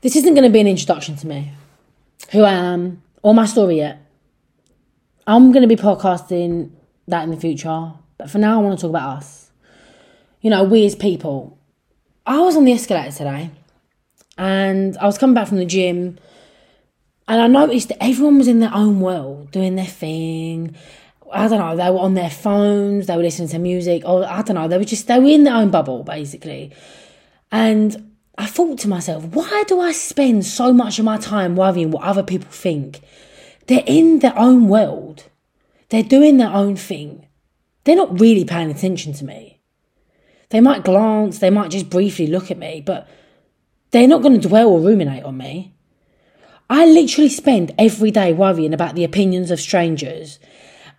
this isn't going to be an introduction to me, who I am, or my story yet. I'm going to be podcasting that in the future, but for now, I want to talk about us. You know, we as people. I was on the escalator today, and I was coming back from the gym, and I noticed that everyone was in their own world, doing their thing. I don't know, they were on their phones, they were listening to music, or I don't know, they were just, they were in their own bubble, basically. And I thought to myself, why do I spend so much of my time worrying what other people think? They're in their own world. They're doing their own thing. They're not really paying attention to me. They might glance, they might just briefly look at me, but they're not going to dwell or ruminate on me. I literally spend every day worrying about the opinions of strangers.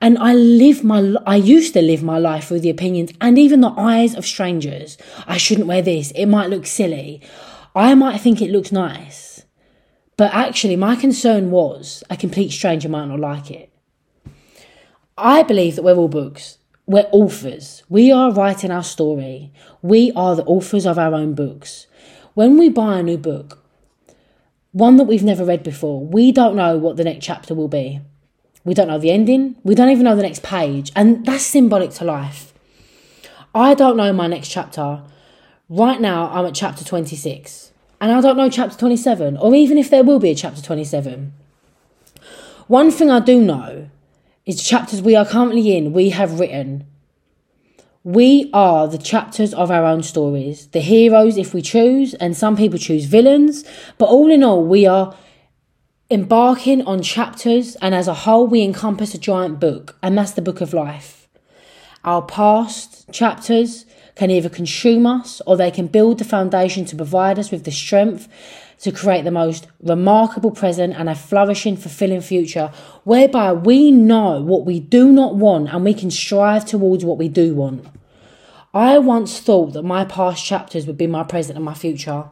And I live my, I used to live my life through the opinions and even the eyes of strangers. I shouldn't wear this. It might look silly. I might think it looks nice. But actually, my concern was a complete stranger might not like it. I believe that we're all books. We're authors. We are writing our story. We are the authors of our own books. When we buy a new book, one that we've never read before, we don't know what the next chapter will be. We don't know the ending. We don't even know the next page. And that's symbolic to life. I don't know my next chapter. Right now, I'm at chapter 26. And I don't know chapter 27, or even if there will be a chapter 27. One thing I do know is the chapters we are currently in, we have written. We are the chapters of our own stories, the heroes if we choose, and some people choose villains, but all in all, we are embarking on chapters, and as a whole, we encompass a giant book, and that's the book of life. Our past chapters can either consume us or they can build the foundation to provide us with the strength to create the most remarkable present and a flourishing, fulfilling future, whereby we know what we do not want and we can strive towards what we do want. I once thought that my past chapters would be my present and my future,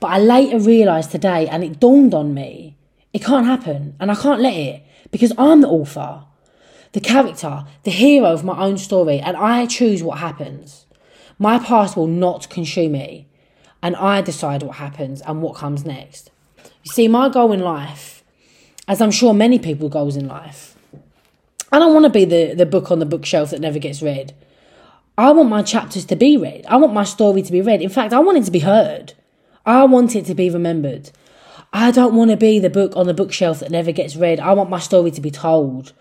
but I later realised today, and it dawned on me, it can't happen, and I can't let it because I'm the author, the character, the hero of my own story, and I choose what happens. My past will not consume me and I decide what happens and what comes next. You see, my goal in life, as I'm sure many people goals in life, I don't want to be the, the book on the bookshelf that never gets read. I want my chapters to be read. I want my story to be read. In fact, I want it to be heard. I want it to be remembered. I don't want to be the book on the bookshelf that never gets read. I want my story to be told.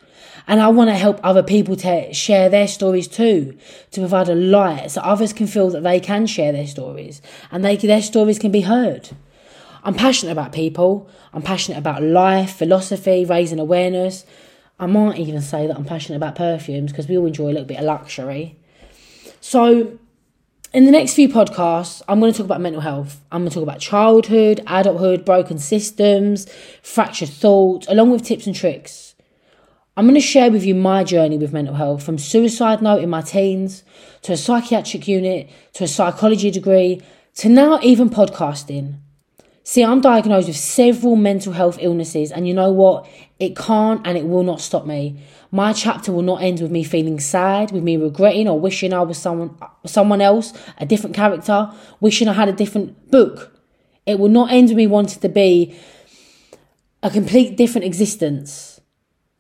And I want to help other people to share their stories too, to provide a light so others can feel that they can share their stories and they, their stories can be heard. I'm passionate about people. I'm passionate about life, philosophy, raising awareness. I might even say that I'm passionate about perfumes because we all enjoy a little bit of luxury. So, in the next few podcasts, I'm going to talk about mental health. I'm going to talk about childhood, adulthood, broken systems, fractured thoughts, along with tips and tricks. I'm going to share with you my journey with mental health from suicide note in my teens to a psychiatric unit to a psychology degree to now even podcasting. See, I'm diagnosed with several mental health illnesses, and you know what? It can't and it will not stop me. My chapter will not end with me feeling sad, with me regretting or wishing I was someone someone else, a different character, wishing I had a different book. It will not end with me wanting to be a complete different existence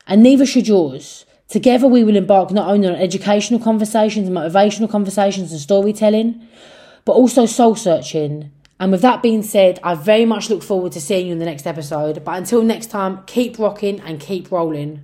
and neither should yours. Together, we will embark not only on educational conversations, motivational conversations, and storytelling, but also soul searching. And with that being said, I very much look forward to seeing you in the next episode. But until next time, keep rocking and keep rolling.